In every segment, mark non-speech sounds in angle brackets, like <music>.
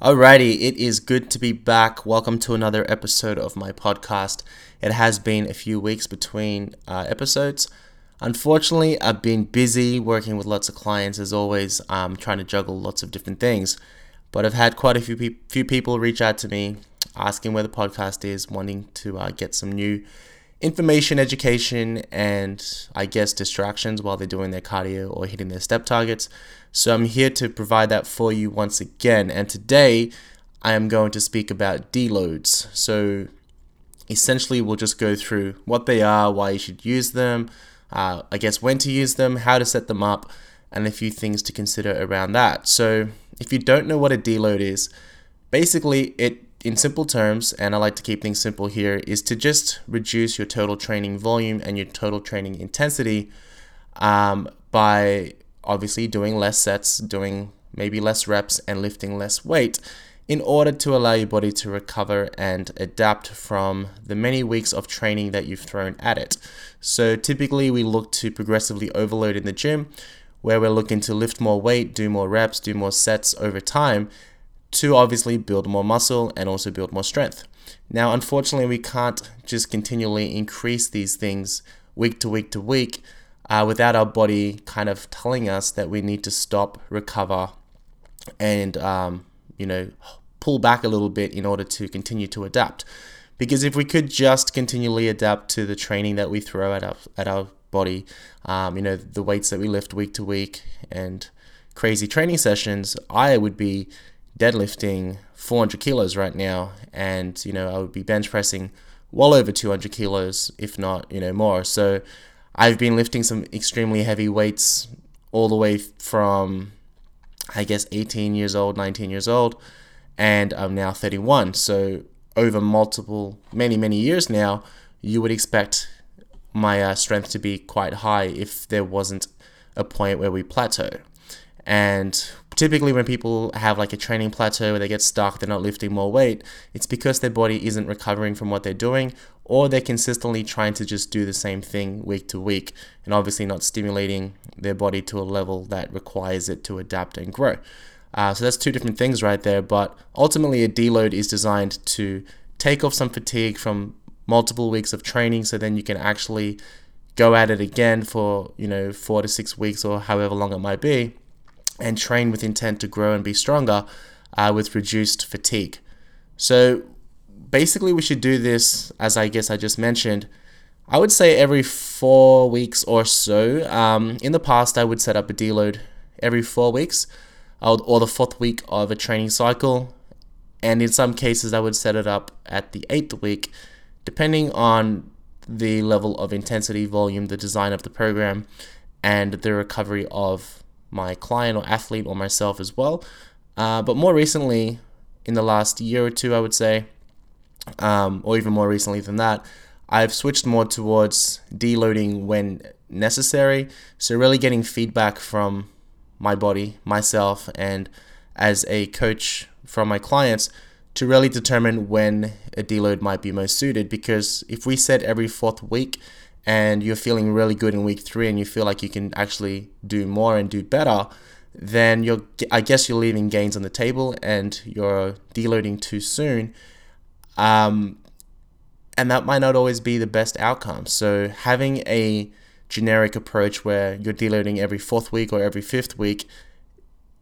Alrighty, it is good to be back. Welcome to another episode of my podcast. It has been a few weeks between uh, episodes. Unfortunately, I've been busy working with lots of clients as always, um, trying to juggle lots of different things. But I've had quite a few, pe- few people reach out to me asking where the podcast is, wanting to uh, get some new information, education, and I guess distractions while they're doing their cardio or hitting their step targets. So I'm here to provide that for you once again. And today I am going to speak about deloads. So essentially, we'll just go through what they are, why you should use them, uh, I guess when to use them, how to set them up, and a few things to consider around that. So if you don't know what a deload is, basically it in simple terms, and I like to keep things simple here, is to just reduce your total training volume and your total training intensity um, by obviously doing less sets, doing maybe less reps, and lifting less weight in order to allow your body to recover and adapt from the many weeks of training that you've thrown at it. So typically, we look to progressively overload in the gym where we're looking to lift more weight, do more reps, do more sets over time to obviously build more muscle and also build more strength. Now, unfortunately, we can't just continually increase these things week to week to week uh, without our body kind of telling us that we need to stop, recover, and um, you know pull back a little bit in order to continue to adapt. Because if we could just continually adapt to the training that we throw at our at our body, um, you know the weights that we lift week to week and crazy training sessions, I would be deadlifting 400 kilos right now, and you know I would be bench pressing well over 200 kilos, if not you know more. So I've been lifting some extremely heavy weights all the way from I guess 18 years old, 19 years old, and I'm now 31. So over multiple, many many years now, you would expect my uh, strength to be quite high if there wasn't a point where we plateau. And typically, when people have like a training plateau where they get stuck, they're not lifting more weight, it's because their body isn't recovering from what they're doing, or they're consistently trying to just do the same thing week to week, and obviously not stimulating their body to a level that requires it to adapt and grow. Uh, so that's two different things right there, but ultimately, a deload is designed to take off some fatigue from multiple weeks of training so then you can actually go at it again for you know four to six weeks or however long it might be and train with intent to grow and be stronger uh, with reduced fatigue. So basically, we should do this, as I guess I just mentioned, I would say every four weeks or so. Um, in the past, I would set up a deload every four weeks or the fourth week of a training cycle. And in some cases, I would set it up at the eighth week, depending on the level of intensity, volume, the design of the program, and the recovery of my client or athlete or myself as well. Uh, but more recently, in the last year or two, I would say, um, or even more recently than that, I've switched more towards deloading when necessary. So, really getting feedback from my body, myself, and as a coach from my clients to really determine when a deload might be most suited. Because if we set every fourth week, and you're feeling really good in week three and you feel like you can actually do more and do better, then you're I guess you're leaving gains on the table and you're deloading too soon. Um, and that might not always be the best outcome. So having a generic approach where you're deloading every fourth week or every fifth week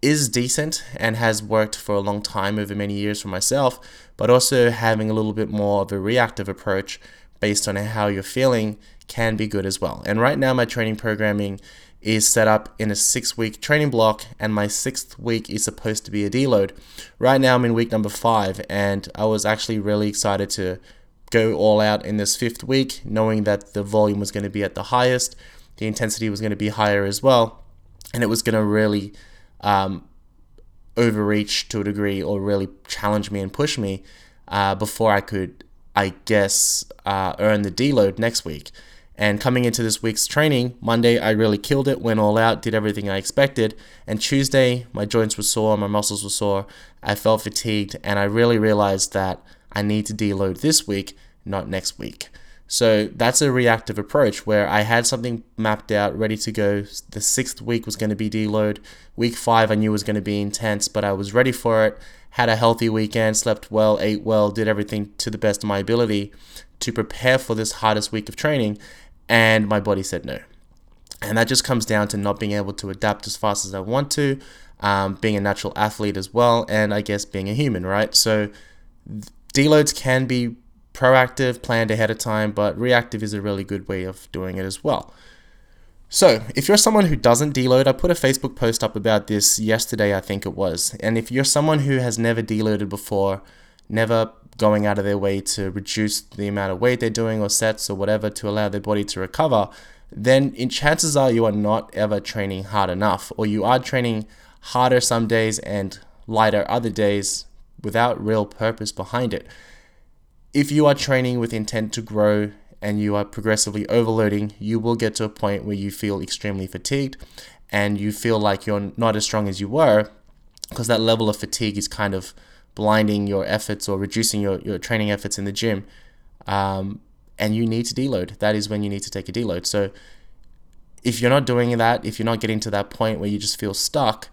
is decent and has worked for a long time over many years for myself, but also having a little bit more of a reactive approach based on how you're feeling can be good as well. And right now, my training programming is set up in a six week training block, and my sixth week is supposed to be a deload. Right now, I'm in week number five, and I was actually really excited to go all out in this fifth week, knowing that the volume was going to be at the highest, the intensity was going to be higher as well, and it was going to really um, overreach to a degree or really challenge me and push me uh, before I could, I guess, uh, earn the deload next week. And coming into this week's training, Monday I really killed it, went all out, did everything I expected. And Tuesday, my joints were sore, my muscles were sore, I felt fatigued, and I really realized that I need to deload this week, not next week. So that's a reactive approach where I had something mapped out, ready to go. The sixth week was going to be deload. Week five, I knew was going to be intense, but I was ready for it. Had a healthy weekend, slept well, ate well, did everything to the best of my ability to prepare for this hardest week of training. And my body said no. And that just comes down to not being able to adapt as fast as I want to, um, being a natural athlete as well, and I guess being a human, right? So deloads can be proactive, planned ahead of time, but reactive is a really good way of doing it as well. So, if you're someone who doesn't deload, I put a Facebook post up about this yesterday, I think it was. And if you're someone who has never deloaded before, never going out of their way to reduce the amount of weight they're doing or sets or whatever to allow their body to recover, then in chances are you are not ever training hard enough, or you are training harder some days and lighter other days without real purpose behind it. If you are training with intent to grow and you are progressively overloading, you will get to a point where you feel extremely fatigued and you feel like you're not as strong as you were because that level of fatigue is kind of blinding your efforts or reducing your, your training efforts in the gym. Um, and you need to deload. That is when you need to take a deload. So if you're not doing that, if you're not getting to that point where you just feel stuck,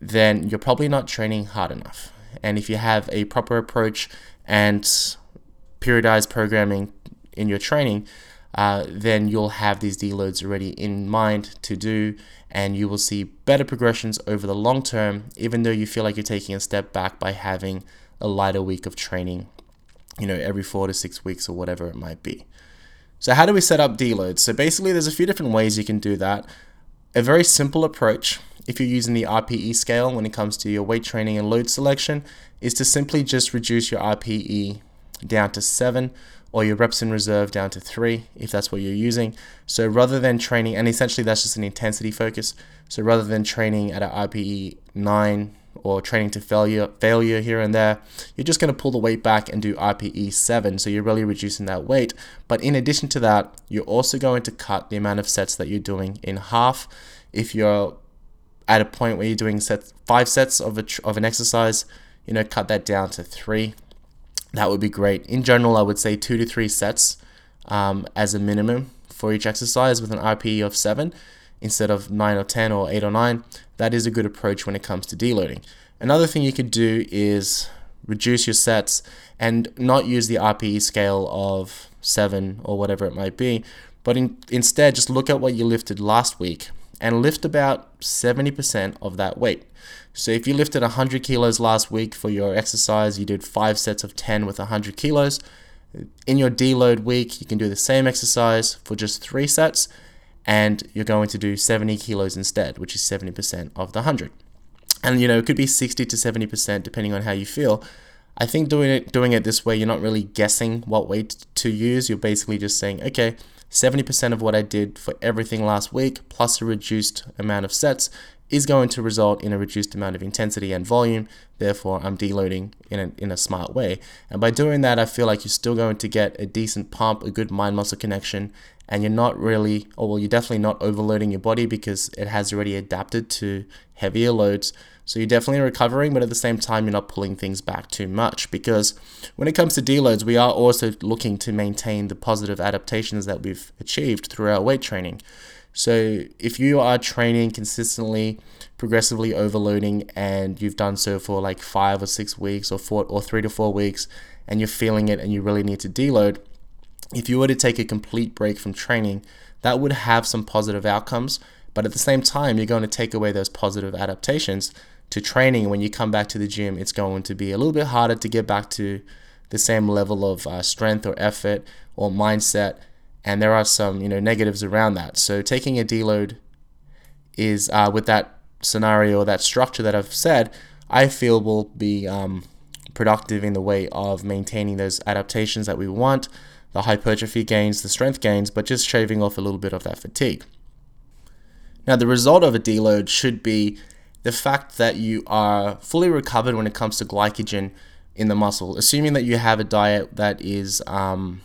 then you're probably not training hard enough. And if you have a proper approach and periodized programming in your training, uh, then you'll have these deloads already in mind to do, and you will see better progressions over the long term, even though you feel like you're taking a step back by having a lighter week of training, you know, every four to six weeks or whatever it might be. So, how do we set up deloads? So, basically, there's a few different ways you can do that. A very simple approach, if you're using the RPE scale when it comes to your weight training and load selection, is to simply just reduce your RPE down to seven or your reps in reserve down to three if that's what you're using. So rather than training, and essentially that's just an intensity focus. So rather than training at an RPE nine or training to failure failure here and there, you're just going to pull the weight back and do RPE seven. So you're really reducing that weight. But in addition to that, you're also going to cut the amount of sets that you're doing in half. If you're at a point where you're doing set five sets of a, of an exercise, you know, cut that down to three that would be great. In general, I would say two to three sets um, as a minimum for each exercise with an RPE of seven instead of nine or 10 or eight or nine. That is a good approach when it comes to deloading. Another thing you could do is reduce your sets and not use the RPE scale of seven or whatever it might be, but in, instead just look at what you lifted last week and lift about 70% of that weight. So if you lifted 100 kilos last week for your exercise, you did five sets of 10 with 100 kilos. In your deload week, you can do the same exercise for just three sets, and you're going to do 70 kilos instead, which is 70% of the 100. And you know, it could be 60 to 70% depending on how you feel. I think doing it doing it this way, you're not really guessing what weight to use. You're basically just saying, okay, 70% of what I did for everything last week, plus a reduced amount of sets, is going to result in a reduced amount of intensity and volume. Therefore, I'm deloading in a, in a smart way. And by doing that, I feel like you're still going to get a decent pump, a good mind muscle connection, and you're not really, or well, you're definitely not overloading your body because it has already adapted to heavier loads. So you're definitely recovering, but at the same time, you're not pulling things back too much because when it comes to deloads, we are also looking to maintain the positive adaptations that we've achieved through our weight training. So if you are training consistently, progressively overloading, and you've done so for like five or six weeks or four or three to four weeks, and you're feeling it and you really need to deload, if you were to take a complete break from training, that would have some positive outcomes. But at the same time, you're going to take away those positive adaptations to training, when you come back to the gym, it's going to be a little bit harder to get back to the same level of uh, strength or effort or mindset. And there are some, you know, negatives around that. So taking a deload is uh, with that scenario, or that structure that I've said, I feel will be um, productive in the way of maintaining those adaptations that we want, the hypertrophy gains, the strength gains, but just shaving off a little bit of that fatigue. Now, the result of a deload should be the fact that you are fully recovered when it comes to glycogen in the muscle, assuming that you have a diet that is um,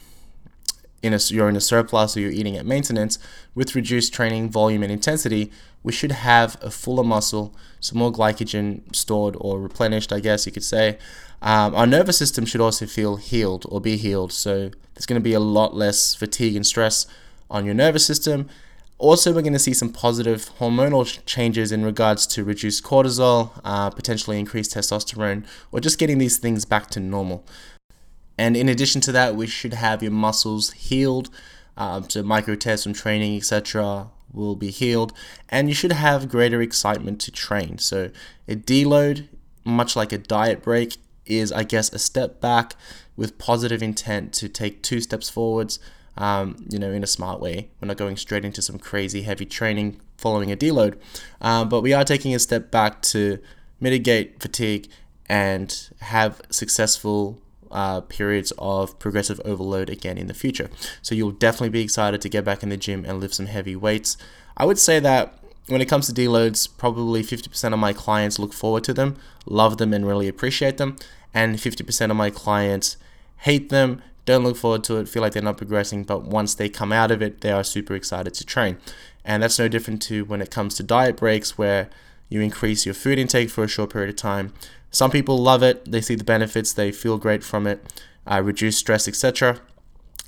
in a, you're in a surplus or you're eating at maintenance, with reduced training volume and intensity, we should have a fuller muscle, some more glycogen stored or replenished, I guess you could say. Um, our nervous system should also feel healed or be healed. So there's going to be a lot less fatigue and stress on your nervous system. Also, we're going to see some positive hormonal changes in regards to reduced cortisol, uh, potentially increased testosterone, or just getting these things back to normal. And in addition to that, we should have your muscles healed. Um, so micro tests from training, etc., will be healed, and you should have greater excitement to train. So a deload, much like a diet break, is I guess a step back with positive intent to take two steps forwards. Um, you know, in a smart way. We're not going straight into some crazy heavy training following a deload, um, but we are taking a step back to mitigate fatigue and have successful uh, periods of progressive overload again in the future. So you'll definitely be excited to get back in the gym and lift some heavy weights. I would say that when it comes to deloads, probably 50% of my clients look forward to them, love them, and really appreciate them. And 50% of my clients hate them, don't look forward to it, feel like they're not progressing, but once they come out of it, they are super excited to train. And that's no different to when it comes to diet breaks, where you increase your food intake for a short period of time, some people love it, they see the benefits, they feel great from it, uh, reduce stress, etc.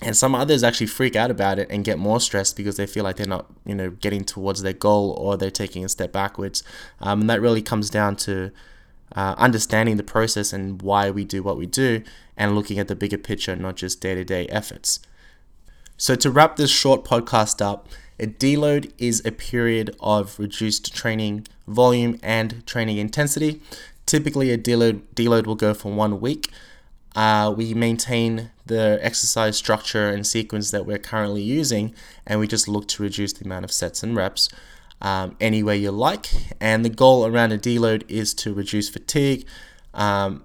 And some others actually freak out about it and get more stressed because they feel like they're not, you know, getting towards their goal or they're taking a step backwards. Um, and that really comes down to uh, understanding the process and why we do what we do and looking at the bigger picture, not just day to day efforts. So, to wrap this short podcast up, a deload is a period of reduced training volume and training intensity Typically, a deload, deload will go for one week. Uh, we maintain the exercise structure and sequence that we're currently using, and we just look to reduce the amount of sets and reps um, any way you like. And the goal around a deload is to reduce fatigue, um,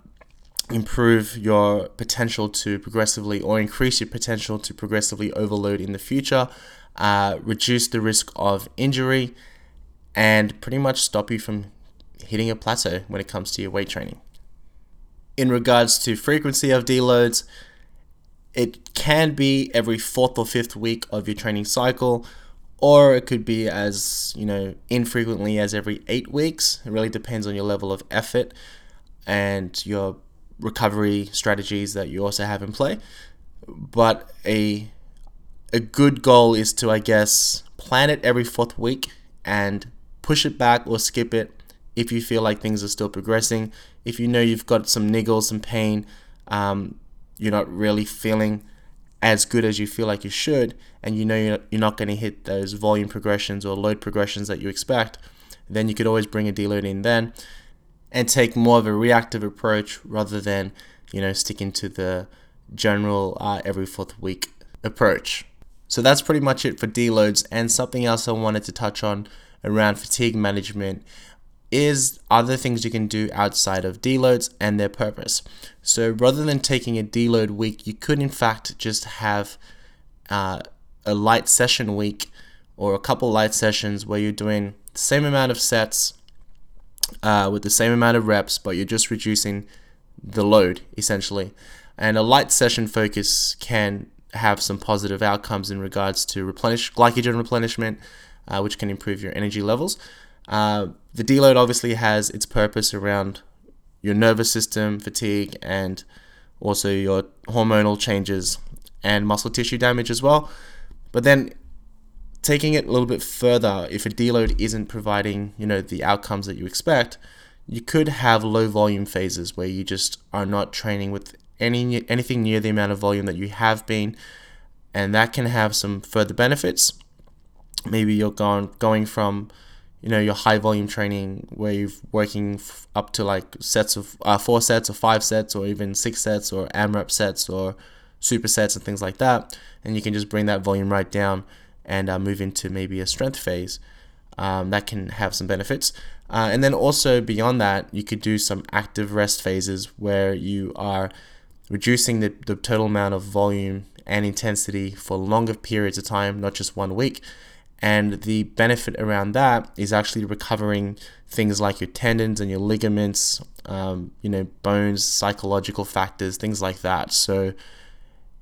improve your potential to progressively or increase your potential to progressively overload in the future, uh, reduce the risk of injury, and pretty much stop you from hitting a plateau when it comes to your weight training. In regards to frequency of deloads, it can be every fourth or fifth week of your training cycle, or it could be as you know infrequently as every eight weeks. It really depends on your level of effort and your recovery strategies that you also have in play. But a a good goal is to I guess plan it every fourth week and push it back or skip it if you feel like things are still progressing, if you know you've got some niggles, some pain, um, you're not really feeling as good as you feel like you should, and you know you're not going to hit those volume progressions or load progressions that you expect, then you could always bring a deload in then and take more of a reactive approach rather than, you know, sticking to the general uh, every fourth week approach. So that's pretty much it for deloads. And something else I wanted to touch on around fatigue management is other things you can do outside of deloads and their purpose. So rather than taking a deload week, you could in fact just have uh, a light session week or a couple light sessions where you're doing the same amount of sets uh, with the same amount of reps, but you're just reducing the load essentially. And a light session focus can have some positive outcomes in regards to replenish glycogen replenishment, uh, which can improve your energy levels. Uh, the deload obviously has its purpose around your nervous system, fatigue, and also your hormonal changes and muscle tissue damage as well. But then taking it a little bit further, if a deload isn't providing, you know, the outcomes that you expect, you could have low volume phases where you just are not training with any anything near the amount of volume that you have been, and that can have some further benefits. Maybe you're going going from you know your high volume training where you're working f- up to like sets of uh, four sets or five sets or even six sets or AMRAP sets or supersets and things like that and you can just bring that volume right down and uh, move into maybe a strength phase um, that can have some benefits uh, and then also beyond that you could do some active rest phases where you are reducing the, the total amount of volume and intensity for longer periods of time not just one week and the benefit around that is actually recovering things like your tendons and your ligaments, um, you know, bones, psychological factors, things like that. So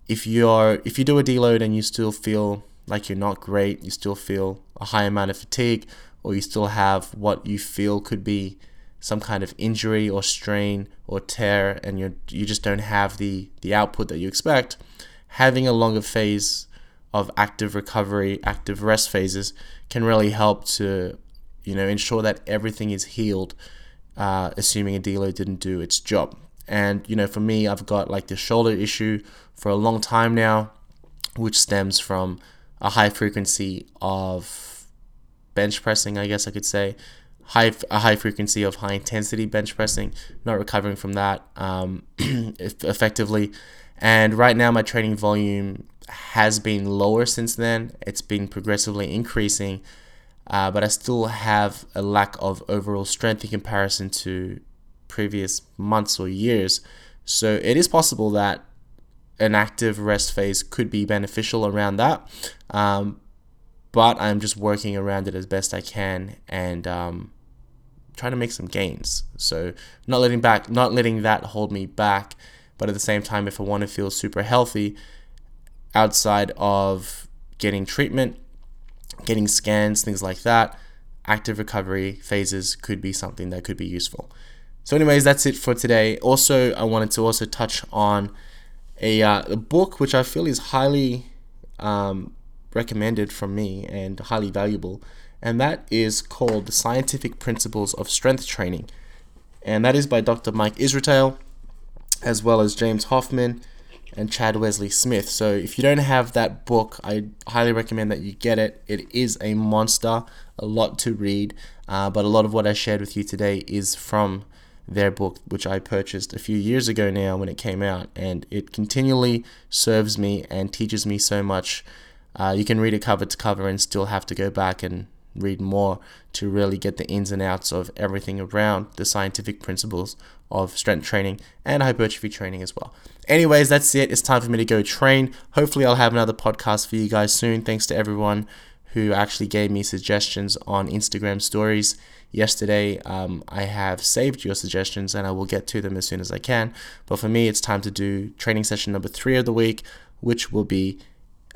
if you're if you do a deload and you still feel like you're not great, you still feel a high amount of fatigue, or you still have what you feel could be some kind of injury or strain or tear, and you you just don't have the the output that you expect, having a longer phase of active recovery, active rest phases can really help to you know ensure that everything is healed, uh, assuming a dealer didn't do its job. And you know, for me, I've got like the shoulder issue for a long time now, which stems from a high frequency of bench pressing, I guess I could say, high a high frequency of high intensity bench pressing. Not recovering from that um, <clears throat> effectively, and right now my training volume has been lower since then. It's been progressively increasing, uh, but I still have a lack of overall strength in comparison to previous months or years. So it is possible that an active rest phase could be beneficial around that. Um, but I'm just working around it as best I can and um, trying to make some gains. So not letting back, not letting that hold me back. But at the same time, if I want to feel super healthy, outside of getting treatment, getting scans, things like that, active recovery phases could be something that could be useful. So, anyways, that's it for today. Also, I wanted to also touch on a, uh, a book which I feel is highly um, recommended from me and highly valuable, and that is called The Scientific Principles of Strength Training. And that is by Dr. Mike Israetel, as well as James Hoffmann and Chad Wesley Smith. So if you don't have that book, I highly recommend that you get it. It is a monster, a lot to read, uh, but a lot of what I shared with you today is from their book, which I purchased a few years ago now when it came out, and it continually serves me and teaches me so much. Uh, you can read it cover to cover and still have to go back and read more to really get the ins and outs of everything around the scientific principles of strength training and hypertrophy training as well. Anyways, that's it. It's time for me to go train. Hopefully, I'll have another podcast for you guys soon. Thanks to everyone who actually gave me suggestions on Instagram stories yesterday. Um, I have saved your suggestions and I will get to them as soon as I can. But for me, it's time to do training session number three of the week, which will be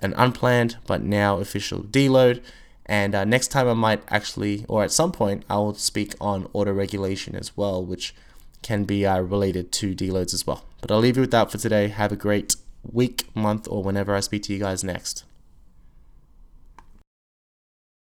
an unplanned but now official deload. And uh, next time, I might actually, or at some point, I will speak on auto regulation as well, which can be uh, related to deloads as well. But I'll leave you with that for today. Have a great week, month, or whenever I speak to you guys next.